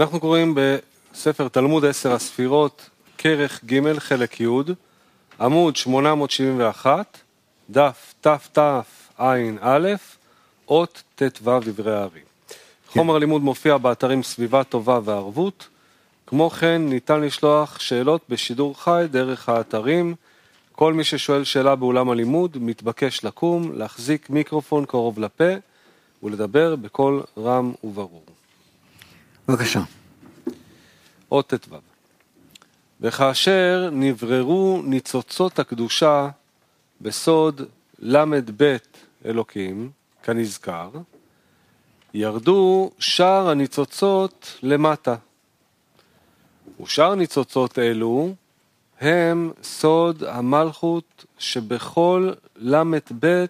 אנחנו קוראים בספר תלמוד עשר הספירות, כרך ג' חלק י', עמוד 871, דף תתע"א, אות ט"ו דברי הארי. חומר הלימוד מופיע באתרים סביבה טובה וערבות, כמו כן ניתן לשלוח שאלות בשידור חי דרך האתרים. כל מי ששואל שאלה באולם הלימוד מתבקש לקום, להחזיק מיקרופון קרוב לפה ולדבר בקול רם וברור. בבקשה. אות ט"ו וכאשר נבררו ניצוצות הקדושה בסוד ל"ב אלוקים, כנזכר, ירדו שאר הניצוצות למטה. ושאר ניצוצות אלו הם סוד המלכות שבכל ל"ב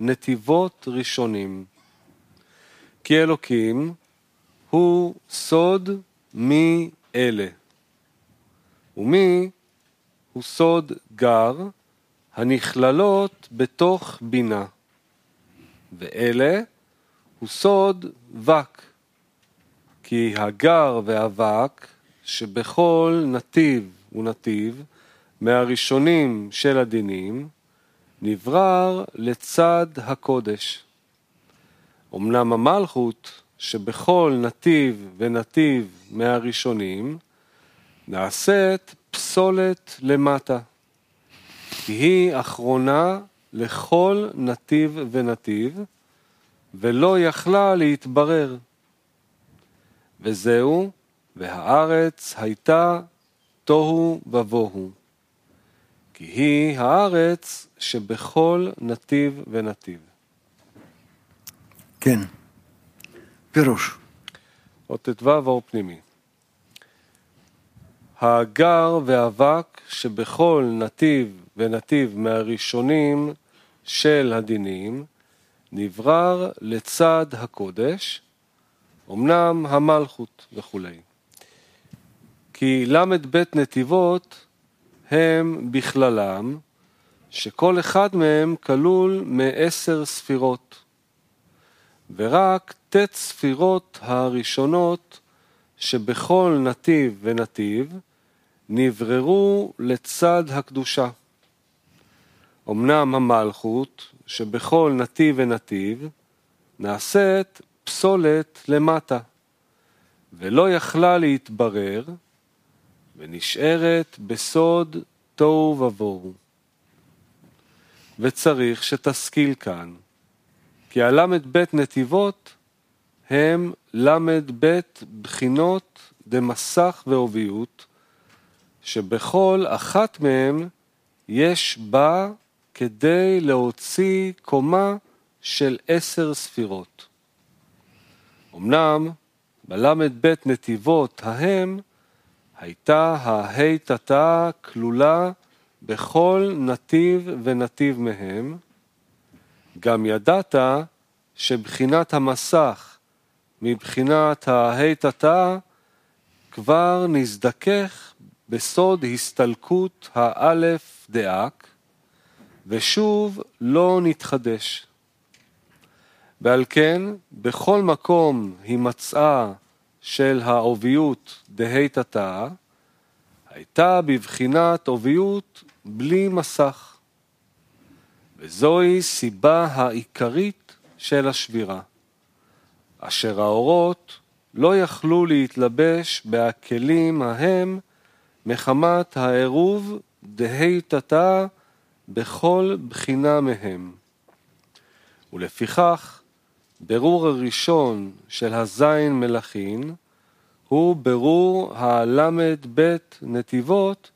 נתיבות ראשונים. כי אלוקים הוא סוד מי אלה. ומי הוא סוד גר הנכללות בתוך בינה. ואלה הוא סוד וק. כי הגר והאבק שבכל נתיב ונתיב מהראשונים של הדינים נברר לצד הקודש. אמנם המלכות שבכל נתיב ונתיב מהראשונים נעשית פסולת למטה, כי היא אחרונה לכל נתיב ונתיב, ולא יכלה להתברר. וזהו, והארץ הייתה תוהו ובוהו. כי היא הארץ שבכל נתיב ונתיב. כן. פירוש. אות ט"ו אור פנימי. הגר והאבק שבכל נתיב ונתיב מהראשונים של הדינים נברר לצד הקודש, אמנם המלכות וכולי. כי ל"ב נתיבות הם בכללם, שכל אחד מהם כלול מעשר ספירות, ורק ט' ספירות הראשונות שבכל נתיב ונתיב נבררו לצד הקדושה. אמנם המלכות שבכל נתיב ונתיב נעשית פסולת למטה, ולא יכלה להתברר, ונשארת בסוד תוהו ובוהו. וצריך שתשכיל כאן, כי הל"ב נתיבות הם ל"ב בחינות דמסך ועוביות, שבכל אחת מהם יש בה כדי להוציא קומה של עשר ספירות. אמנם בל"ב נתיבות ההם הייתה ההיטתה כלולה בכל נתיב ונתיב מהם, גם ידעת שבחינת המסך מבחינת ההיטתה כבר נזדכך בסוד הסתלקות האלף דאק, ושוב לא נתחדש. ועל כן, בכל מקום הימצאה של העוביות דהיטתה, הייתה בבחינת עוביות בלי מסך. וזוהי סיבה העיקרית של השבירה, אשר האורות לא יכלו להתלבש בהכלים ההם מחמת העירוב דהיטתה בכל בחינה מהם. ולפיכך, ברור הראשון של הזין מלאכין הוא ברור הל"ב נתיבות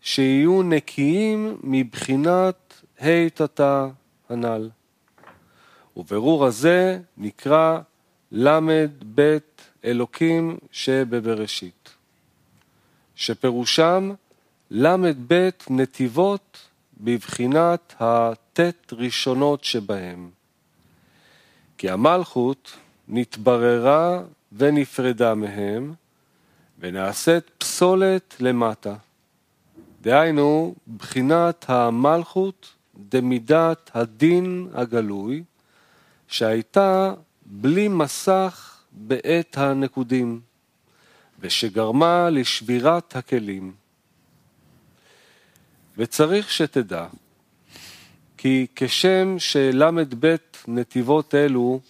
שיהיו נקיים מבחינת היטתה הנ"ל. וברור הזה נקרא ל"ב אלוקים שבבראשית, שפירושם ל"ב נתיבות בבחינת הט' ראשונות שבהם. כי המלכות נתבררה ונפרדה מהם, ונעשית פסולת למטה. דהיינו, בחינת המלכות דמידת הדין הגלוי, שהייתה בלי מסך בעת הנקודים, ושגרמה לשבירת הכלים. וצריך שתדע, כי כשם של"ב נתיבות אלו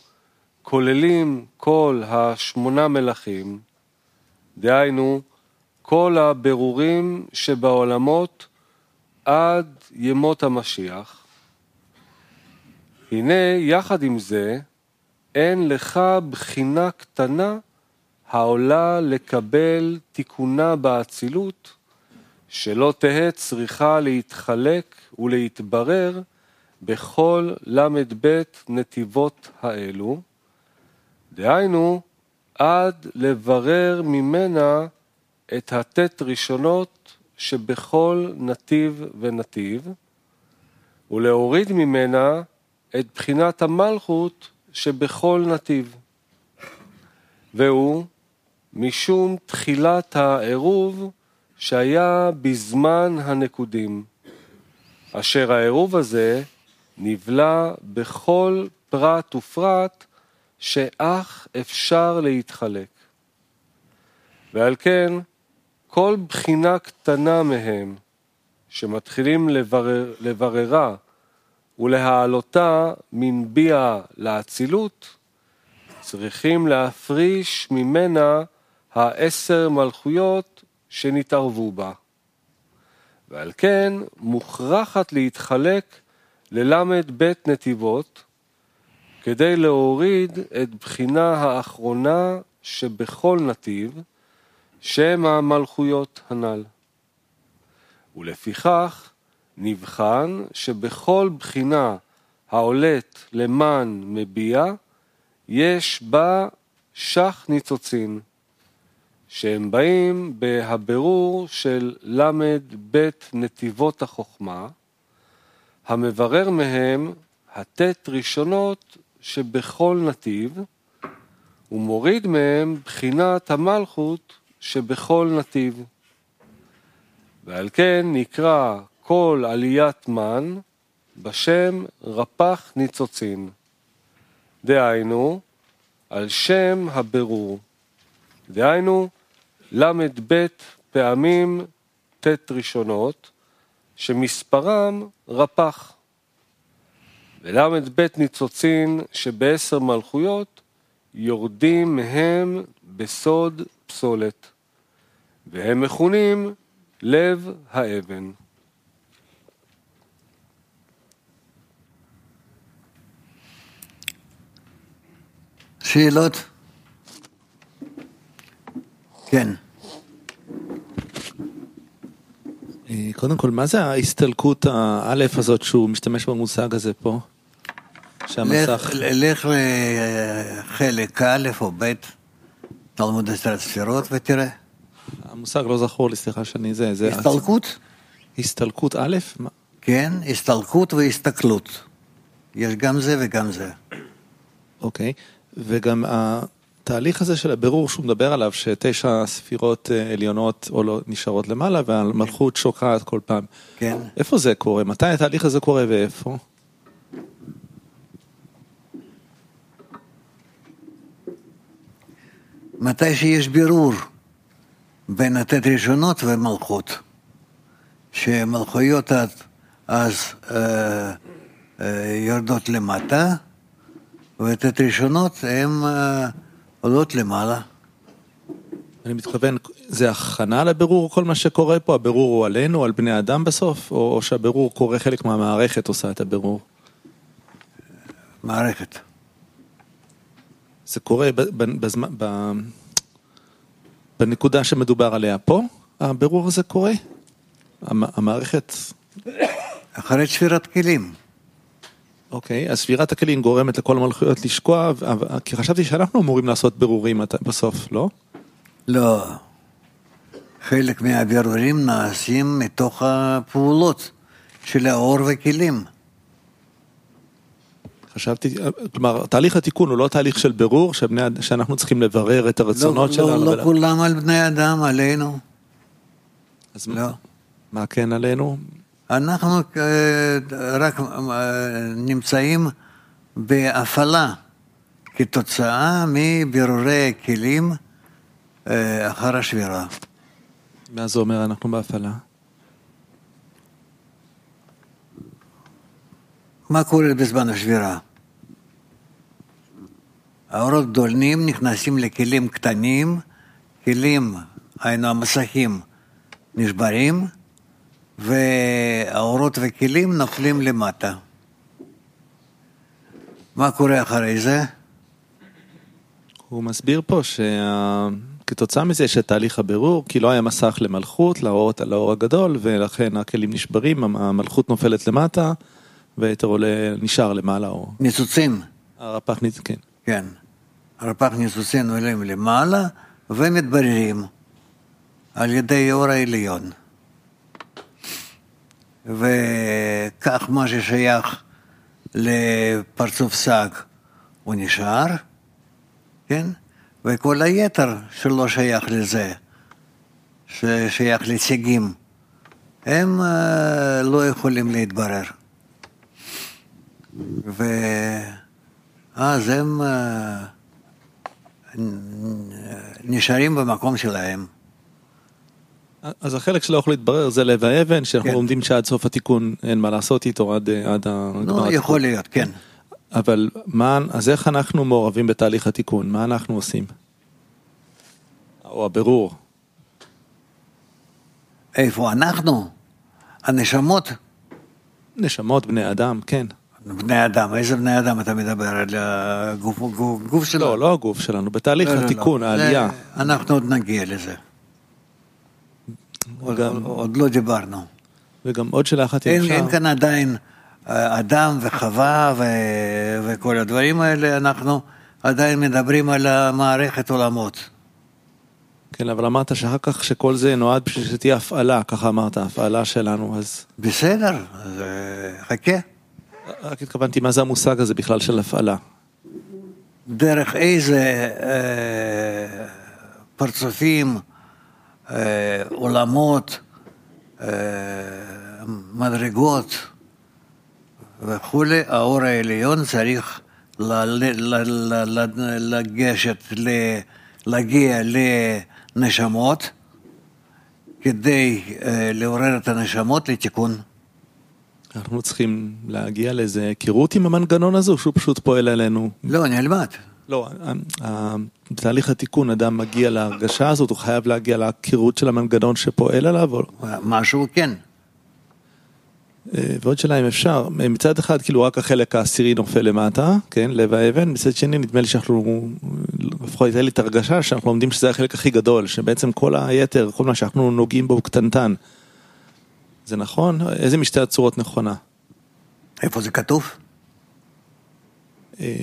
כוללים כל השמונה מלכים, דהיינו, כל הבירורים שבעולמות עד ימות המשיח. הנה, יחד עם זה, אין לך בחינה קטנה העולה לקבל תיקונה באצילות, שלא תהא צריכה להתחלק ולהתברר בכל ל"ב נתיבות האלו, דהיינו, עד לברר ממנה את הט' ראשונות שבכל נתיב ונתיב, ולהוריד ממנה את בחינת המלכות שבכל נתיב. והוא משום תחילת העירוב שהיה בזמן הנקודים, אשר העירוב הזה נבלע בכל פרט ופרט שאך אפשר להתחלק. ועל כן, כל בחינה קטנה מהם, שמתחילים לברר, לבררה ולהעלותה מן ביאה לאצילות, צריכים להפריש ממנה העשר מלכויות שנתערבו בה. ועל כן מוכרחת להתחלק ללמד בית נתיבות, כדי להוריד את בחינה האחרונה שבכל נתיב, שם המלכויות הנ"ל. ולפיכך נבחן שבכל בחינה העולת למען מביע, יש בה שח ניצוצין, שהם באים בהבירור של למד בית נתיבות החוכמה, המברר מהם הט' ראשונות שבכל נתיב, ומוריד מהם בחינת המלכות שבכל נתיב. ועל כן נקרא כל עליית מן בשם רפ"ח ניצוצין. דהיינו, על שם הבירור. דהיינו, ל"ב פעמים ט' ראשונות, שמספרם רפ"ח. ול"ב ניצוצין שבעשר מלכויות יורדים מהם בסוד פסולת, והם מכונים לב האבן. שאלות? כן. אה, קודם כל, מה זה ההסתלקות האלף הזאת שהוא משתמש במושג הזה פה? שהמסך... לך לחלק א' או ב', תלמוד עשר ספירות ותראה. המושג לא זכור לי, סליחה שאני זה... זה הסתלקות? הסתלקות א'? כן, הסתלקות והסתכלות. יש גם זה וגם זה. אוקיי, וגם התהליך הזה של הבירור שהוא מדבר עליו, שתשע ספירות אה, עליונות עולות נשארות למעלה והמלכות שוקעת כל פעם. כן. איפה זה קורה? מתי התהליך הזה קורה ואיפה? מתי שיש בירור בין הט' ראשונות ומלכות, שמלכויות אז אה, אה, יורדות למטה, וט' ראשונות הן אה, עולות למעלה. אני מתכוון, זה הכנה לבירור כל מה שקורה פה? הבירור הוא עלינו, על בני אדם בסוף? או, או שהבירור קורה חלק מהמערכת עושה את הבירור? מערכת. זה קורה בזמן, ב... בנקודה שמדובר עליה פה, הבירור הזה קורה? המערכת... אחרי שבירת כלים. אוקיי, אז שבירת הכלים גורמת לכל המלכויות לשקוע, כי חשבתי שאנחנו אמורים לעשות בירורים בסוף, לא? לא. חלק מהבירורים נעשים מתוך הפעולות של האור וכלים. חשבתי, כלומר, תהליך התיקון הוא לא תהליך של בירור, שבני, שאנחנו צריכים לברר את הרצונות לא, שלנו. לא, לא כולם על בני אדם, עלינו. אז לא. מה כן עלינו? אנחנו רק אה, נמצאים בהפעלה כתוצאה מבירורי כלים אה, אחר השבירה. מה זה אומר אנחנו בהפעלה? מה קורה בזמן השבירה? האורות גדולים נכנסים לכלים קטנים, כלים, היינו המסכים, נשברים, והאורות וכלים נופלים למטה. מה קורה אחרי זה? הוא מסביר פה שכתוצאה מזה יש את תהליך הבירור, כי לא היה מסך למלכות, לאור, לאור הגדול, ולכן הכלים נשברים, המלכות נופלת למטה, והיתר עולה, נשאר למעלה. או... ניצוצים. הרפ"ח ניצוצים, כן. כן. הרפ"ח ניצוצים עולים למעלה ומתבררים על ידי אור העליון. וכך מה ששייך לפרצוף סג הוא נשאר, כן? וכל היתר שלא שייך לזה, ששייך לציגים, הם אה, לא יכולים להתברר. ואז הם אה, נשארים במקום שלהם. אז החלק שלא יכול להתברר זה לב האבן, שאנחנו כן. לומדים שעד סוף התיקון אין מה לעשות איתו עד, עד הגמר נו, התיקון. יכול להיות, כן. אבל מה, אז איך אנחנו מעורבים בתהליך התיקון? מה אנחנו עושים? או הבירור. איפה אנחנו? הנשמות, נשמות, בני אדם, כן. בני אדם, איזה בני אדם אתה מדבר? על הגוף גוף, גוף שלו? לא, לא הגוף שלנו, בתהליך לא, לא, לא. התיקון, זה- העלייה. אנחנו עוד נגיע לזה. עוד, גם- עוד לא דיברנו. וגם עוד שאלה אחת, אין, אפשר. אין כאן עדיין אה, אדם וחווה ו... וכל הדברים האלה, אנחנו עדיין מדברים על המערכת עולמות. כן, אבל אמרת שאחר כך שכל זה נועד בשביל שתהיה הפעלה, ככה אמרת, הפעלה שלנו, אז בסדר, אז אה, חכה. רק התכוונתי מה זה המושג הזה בכלל של הפעלה. דרך איזה אה, פרצופים, אה, עולמות, אה, מדרגות וכולי, האור העליון צריך לגשת, להגיע לנשמות כדי אה, לעורר את הנשמות לתיקון. אנחנו צריכים להגיע לאיזה היכרות עם המנגנון הזה, או שהוא פשוט פועל עלינו? לא, נלמד. לא, בתהליך התיקון אדם מגיע להרגשה הזאת, הוא חייב להגיע להכירות של המנגנון שפועל עליו, או- משהו כן. אה, ועוד שאלה אם אפשר, מצד אחד כאילו רק החלק העשירי נופל למטה, כן, לב האבן, מצד שני נדמה לי שאנחנו, לפחות הייתה לי את הרגשה שאנחנו לומדים שזה החלק הכי גדול, שבעצם כל היתר, כל מה שאנחנו נוגעים בו הוא קטנטן. זה נכון? איזה משתי הצורות נכונה? איפה זה כתוב? אה,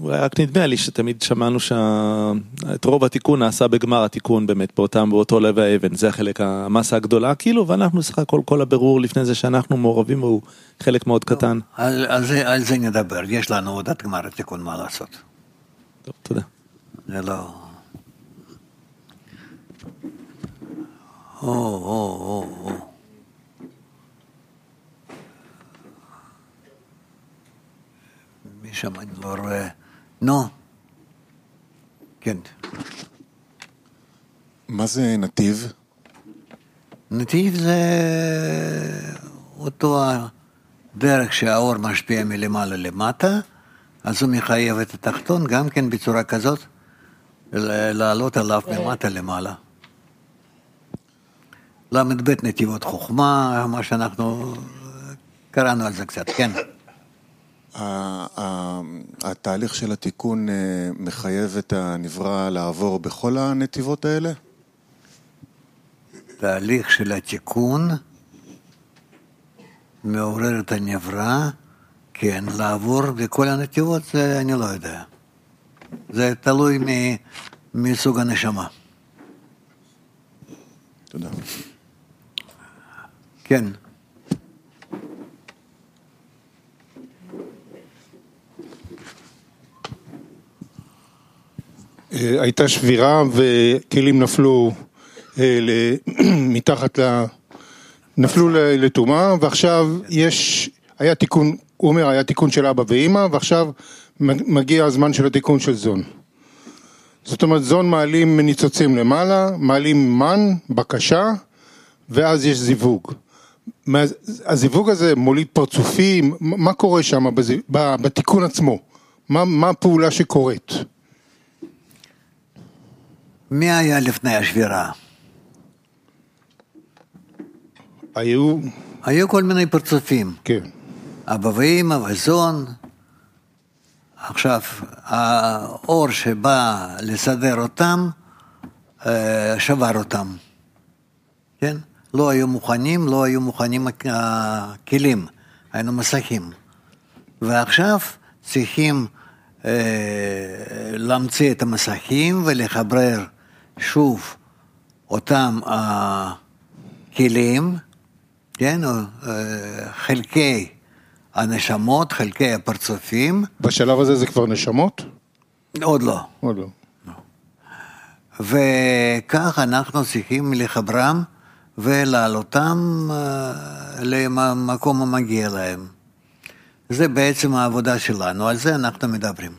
אולי רק נדמה לי שתמיד שמענו שאת רוב התיקון נעשה בגמר התיקון באמת באותם באותו לב האבן זה החלק המסה הגדולה כאילו ואנחנו סך הכל כל הבירור לפני זה שאנחנו מעורבים הוא חלק מאוד קטן. על, על, זה, על זה נדבר, יש לנו עוד עד גמר התיקון מה לעשות. טוב, תודה. זה לא... או, או, או, או. משם אני לא רואה. נו. כן. מה זה נתיב? נתיב זה אותו הדרך שהאור משפיע מלמעלה למטה, אז הוא מחייב את התחתון גם כן בצורה כזאת, לעלות עליו ממטה למעלה. ל"ב נתיבות חוכמה, מה שאנחנו קראנו על זה קצת, כן. התהליך של התיקון אה, מחייב את הנברא לעבור בכל הנתיבות האלה? תהליך של התיקון מעורר את הנברא, כן, לעבור בכל הנתיבות, זה אני לא יודע. זה תלוי מ- מסוג הנשמה. תודה. כן. הייתה שבירה וכלים נפלו אה, מתחת ל... נפלו לטומאה ועכשיו יש, היה תיקון, הוא אומר היה תיקון של אבא ואימא ועכשיו מגיע הזמן של התיקון של זון. זאת אומרת, זון מעלים ניצוצים למעלה, מעלים מן, בקשה, ואז יש זיווג. הזיווג הזה מוליד פרצופים, מה קורה שם בתיקון עצמו? מה, מה הפעולה שקורית? מי היה לפני השבירה? היו, היו כל מיני פרצופים, כן, אבא ואמא וזון. עכשיו, האור שבא לסדר אותם, אה, שבר אותם, כן? לא היו מוכנים, לא היו מוכנים הכלים, היינו מסכים. ועכשיו צריכים אה, להמציא את המסכים ולחבר שוב אותם הכלים, כן, או, אה, חלקי הנשמות, חלקי הפרצופים, בשלב הזה זה כבר נשמות? עוד לא. או לא? וכך אנחנו צריכים לחברם ולהעלותם אה, למקום המגיע להם. זה בעצם העבודה שלנו, על זה אנחנו מדברים.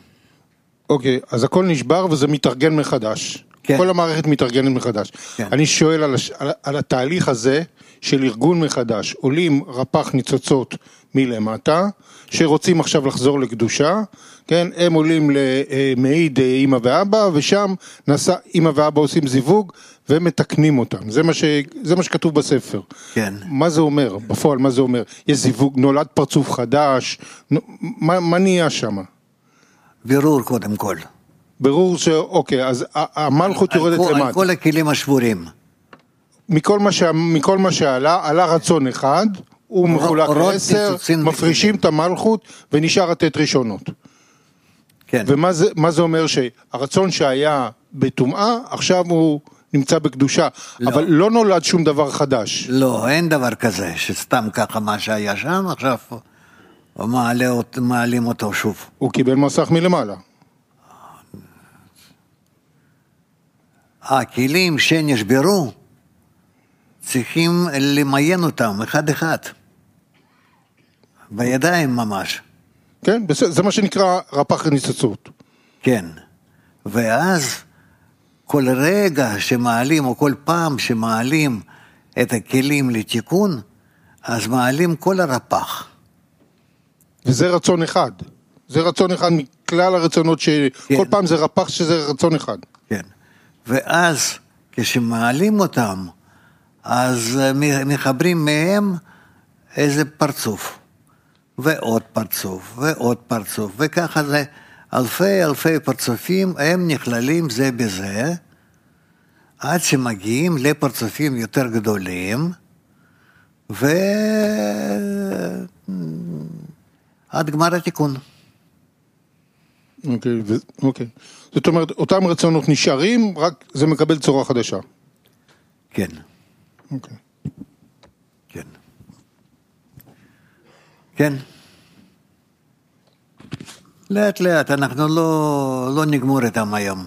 אוקיי, אז הכל נשבר וזה מתארגן מחדש. כן. כל המערכת מתארגנת מחדש. כן. אני שואל על, הש... על... על התהליך הזה של ארגון מחדש. עולים רפ"ח ניצוצות מלמטה, שרוצים עכשיו לחזור לקדושה, כן? הם עולים למעיד אה, אימא ואבא, ושם נעשה, אימא ואבא עושים זיווג ומתקנים אותם. זה מה, ש... זה מה שכתוב בספר. כן. מה זה אומר? בפועל, מה זה אומר? יש זיווג, נולד פרצוף חדש, נו, מה, מה נהיה שם? בירור קודם כל. ברור ש... אוקיי, אז המלכות יורדת כל, למטה. על כל הכלים השבורים. מכל, מה ש... מכל מה שעלה, עלה רצון אחד, הוא מחולק לעשר, מפרישים את המלכות ונשאר הטט ראשונות. כן. ומה זה, זה אומר שהרצון שהיה בטומאה, עכשיו הוא נמצא בקדושה. לא. אבל לא נולד שום דבר חדש. לא, אין דבר כזה, שסתם ככה מה שהיה שם, עכשיו מעלה, מעלים אותו שוב. הוא קיבל מסך מלמעלה. הכלים שנשברו, צריכים למיין אותם אחד אחד. בידיים ממש, כן? זה מה שנקרא רפ"ח ניצוצות. כן. ואז כל רגע שמעלים, או כל פעם שמעלים את הכלים לתיקון, אז מעלים כל הרפ"ח. וזה רצון אחד. זה רצון אחד מכלל הרצונות ש... כן. כל פעם זה רפ"ח שזה רצון אחד. כן. ואז כשמעלים אותם, אז אה, מחברים מהם איזה פרצוף, ועוד פרצוף, ועוד פרצוף, וככה זה אלפי אלפי פרצופים, הם נכללים זה בזה, עד שמגיעים לפרצופים יותר גדולים, ו... עד גמר התיקון. אוקיי, ו... אוקיי. זאת אומרת, אותם רצונות נשארים, רק זה מקבל צורה חדשה. כן, אוקיי. כן. כן. לאט לאט, אנחנו לא, לא נגמור איתם היום.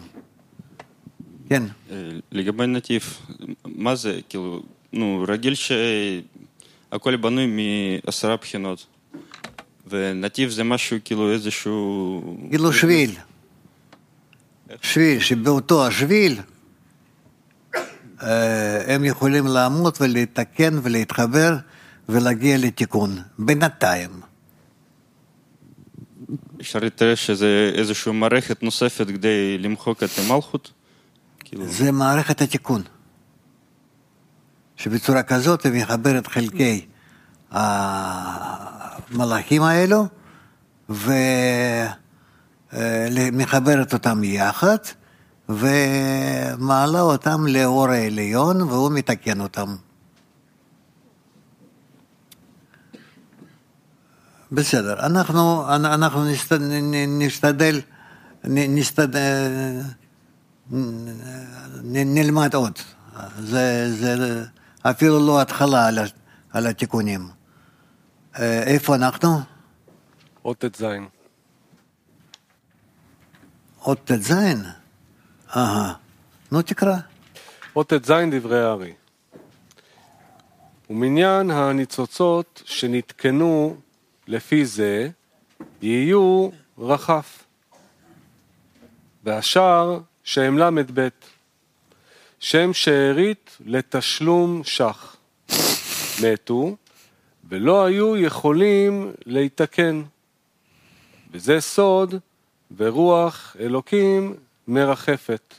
כן. אה, לגבי נתיב, מה זה, כאילו, נו, רגיל שהכל בנוי מעשרה בחינות. ונתיב זה משהו, כאילו, איזשהו... כאילו שביל. שביל, שבאותו השביל אה, הם יכולים לעמוד ולתקן ולהתחבר ולהגיע לתיקון. בינתיים. אפשר לתאר שזה איזושהי מערכת נוספת כדי למחוק את המלכות? כאילו, זה מערכת התיקון. שבצורה כזאת היא מחברת חלקי המלאכים האלו ומחברת אותם יחד ומעלה אותם לאור העליון והוא מתקן אותם. בסדר, אנחנו, אנחנו נשתדל, נ- נסתדל, נ- נלמד עוד. זה, זה אפילו לא התחלה על התיקונים. אה, איפה אנחנו? אות ט"ז. עוד ט"ז? אהה. נו תקרא. אות ט"ז דברי הארי. ומניין הניצוצות שנתקנו לפי זה יהיו רחף. והשאר שהם ל"ב, שם שארית לתשלום שח. מתו, ולא היו יכולים להתקן. וזה סוד, ורוח אלוקים מרחפת.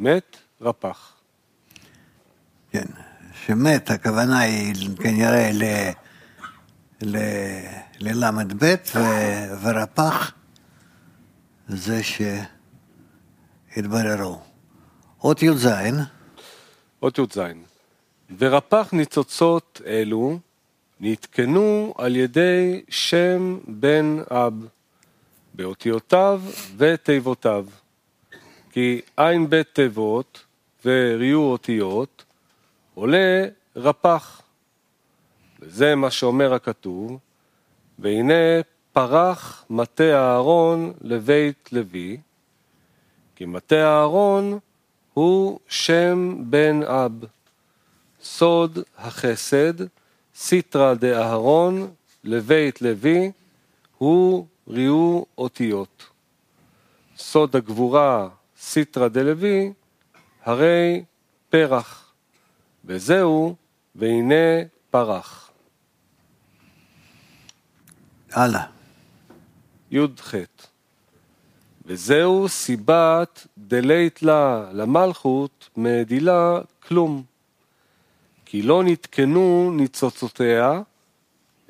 מת, רפ"ח. כן, שמת, הכוונה היא כנראה ל... ל... לל"ב ו- ורפ"ח זה שהתבררו. אות י"ז, אות י"ז ורפ"ח ניצוצות אלו נתקנו על ידי שם בן אב באותיותיו ותיבותיו. כי עין בית תיבות וריו אותיות עולה רפ"ח. וזה מה שאומר הכתוב, והנה פרח מטה אהרון לבית לוי, כי מטה אהרון הוא שם בן אב, סוד החסד, סיטרא דאהרון לבית לוי, הוא ריאו אותיות. סוד הגבורה, סיטרא דלוי, הרי פרח, וזהו, והנה פרח. הלאה. י"ח וזהו סיבת דלית לה למלכות מדילה כלום. כי לא נתקנו ניצוצותיה,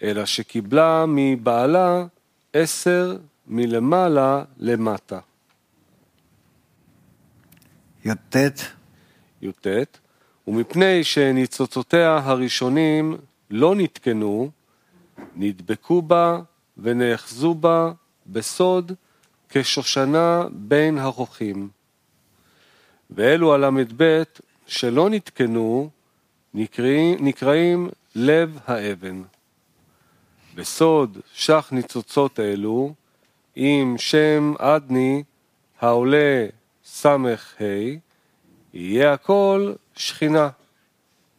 אלא שקיבלה מבעלה עשר מלמעלה למטה. י"ט, י"ט ומפני שניצוצותיה הראשונים לא נתקנו, נדבקו בה ונאחזו בה בסוד כשושנה בין החוכים. ואלו הל"ב שלא נתקנו נקראים, נקראים לב האבן. בסוד שח ניצוצות אלו, עם שם עדני העולה סמך ה', יהיה הכל שכינה,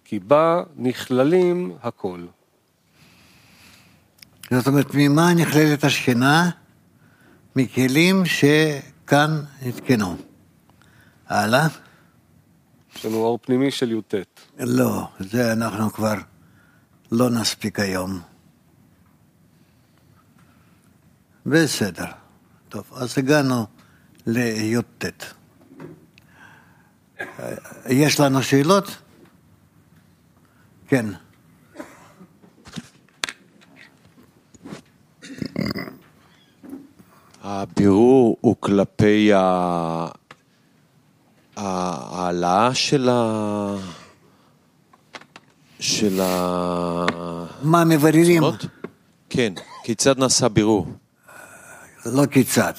כי בה נכללים הכל. זאת אומרת, ממה נכללת השכינה? מכלים שכאן נתקנו. הלאה? יש לנו אור פנימי של י"ט. לא, זה אנחנו כבר לא נספיק היום. בסדר. טוב, אז הגענו לי"ט. יש לנו שאלות? כן. הבירור הוא כלפי ה- ההעלאה של ה... של ה... מה מבררים? כן, כיצד נעשה בירור? לא כיצד.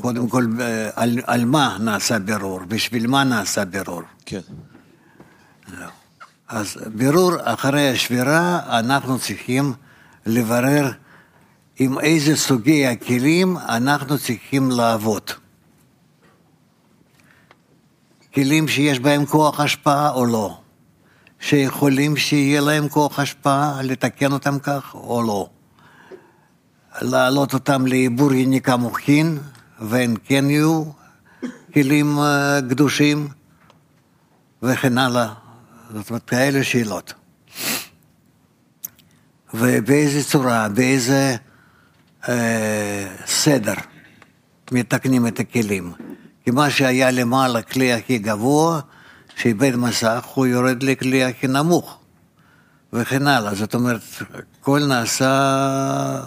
קודם כל, על, על מה נעשה בירור? בשביל מה נעשה בירור? כן. אז בירור אחרי השבירה, אנחנו צריכים לברר עם איזה סוגי הכלים אנחנו צריכים לעבוד. כלים שיש בהם כוח השפעה או לא, שיכולים שיהיה להם כוח השפעה, לתקן אותם כך או לא. להעלות אותם לעיבור יניקה מוחין, והם כן יהיו כלים אה, קדושים, וכן הלאה. זאת אומרת, כאלה שאלות. ובאיזה צורה, באיזה אה, סדר מתקנים את הכלים. כי מה שהיה למעלה, כלי הכי גבוה, שאיבד מסך, הוא יורד לכלי הכי נמוך, וכן הלאה. זאת אומרת, הכל נעשה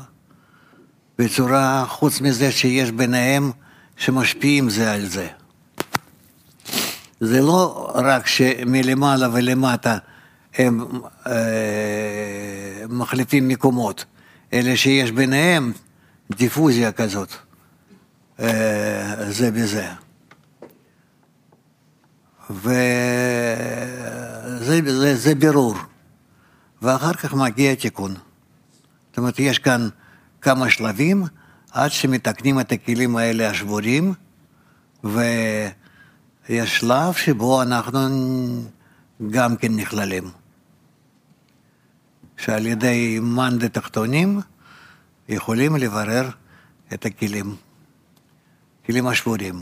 בצורה, חוץ מזה שיש ביניהם שמשפיעים זה על זה. זה לא רק שמלמעלה ולמטה הם אה, מחליפים מקומות, אלא שיש ביניהם דיפוזיה כזאת, אה, זה בזה. וזה זה, זה בירור, ואחר כך מגיע תיקון. זאת אומרת, יש כאן כמה שלבים עד שמתקנים את הכלים האלה השבורים, ויש שלב שבו אנחנו גם כן נכללים. שעל ידי מאן דתחתונים יכולים לברר את הכלים, כלים השבורים.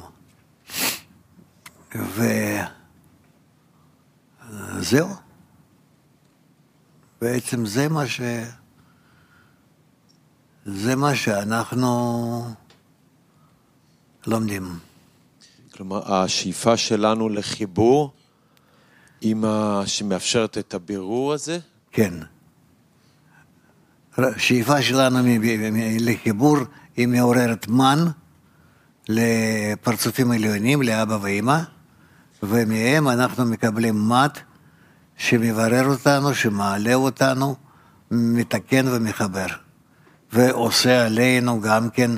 וזהו. בעצם זה מה ש... זה מה שאנחנו לומדים. כלומר, השאיפה שלנו לחיבור עם ה... שמאפשרת את הבירור הזה, כן. השאיפה שלנו לחיבור היא מעוררת מן לפרצופים עליונים, לאבא ואמא, ומהם אנחנו מקבלים מט שמברר אותנו, שמעלה אותנו, מתקן ומחבר, ועושה עלינו גם כן,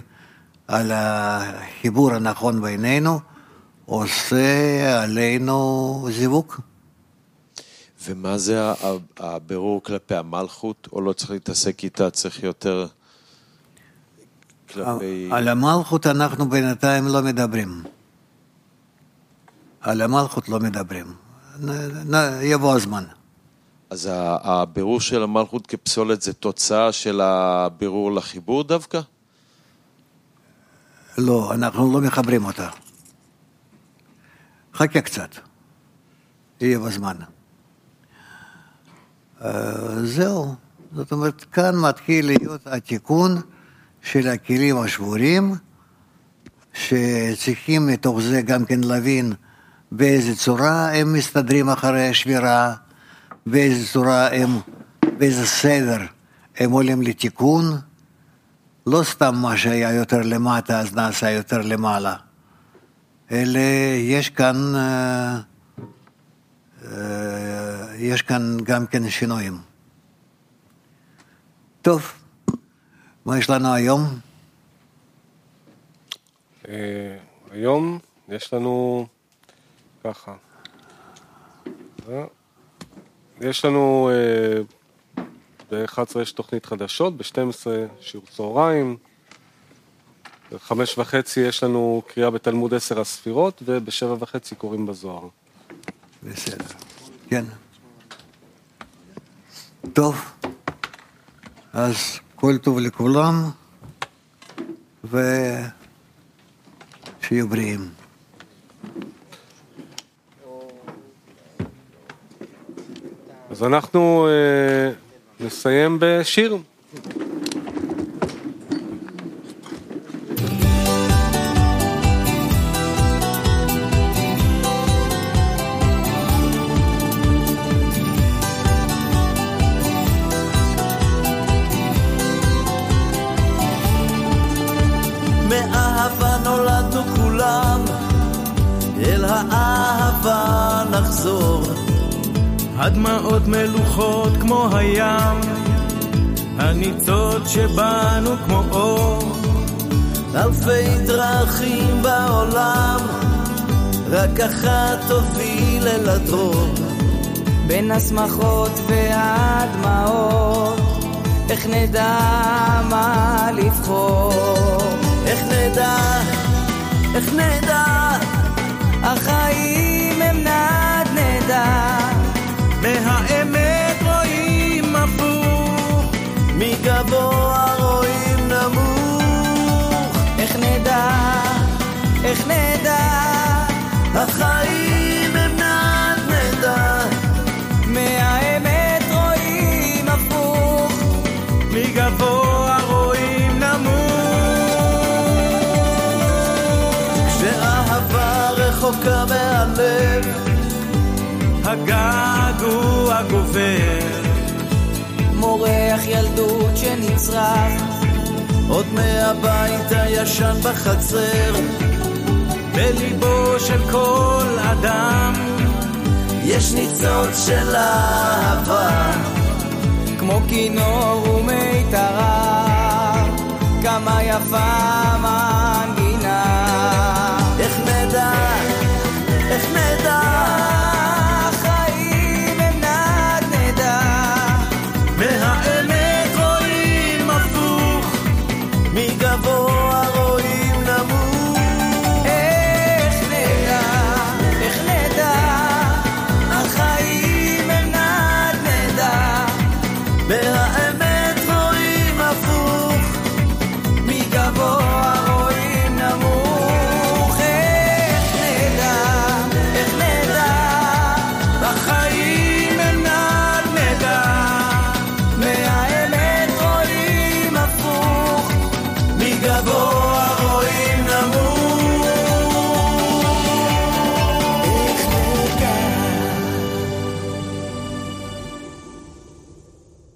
על החיבור הנכון בינינו, עושה עלינו זיווג. ומה זה הבירור כלפי המלכות, או לא צריך להתעסק איתה, צריך יותר כלפי... על המלכות אנחנו בינתיים לא מדברים. על המלכות לא מדברים. יבוא הזמן. אז הבירור של המלכות כפסולת זה תוצאה של הבירור לחיבור דווקא? לא, אנחנו לא מחברים אותה. חכה קצת. יהיה בזמן. אה, זהו. זאת אומרת, כאן מתחיל להיות התיקון של הכלים השבורים, שצריכים מתוך זה גם כן להבין באיזה צורה הם מסתדרים אחרי השבירה, באיזה צורה הם, באיזה סדר הם עולים לתיקון. לא סתם מה שהיה יותר למטה אז נעשה יותר למעלה, אלא יש כאן, אה, אה, יש כאן גם כן שינויים. טוב, מה יש לנו היום? אה, היום יש לנו ככה. אה, יש לנו אה, ב-11 יש תוכנית חדשות, ב-12 שיעור צהריים, ב-5 וחצי יש לנו קריאה בתלמוד עשר הספירות, וב-7 וחצי קוראים בזוהר. בסדר, כן. טוב, אז כל טוב לכולם, ושיהיו בריאים. אז אנחנו אה, נסיים בשיר. אחת תוביל אל הדרור. בין השמחות והדמעות, איך נדע מה לבחור? איך נדע, איך נדע, הגעגוע גובר, מורח ילדות שנצרח, עוד מהבית הישן בחצר, בליבו של כל אדם, יש ניצוץ של אהבה. כמו כינור ומיתרה, כמה יפה,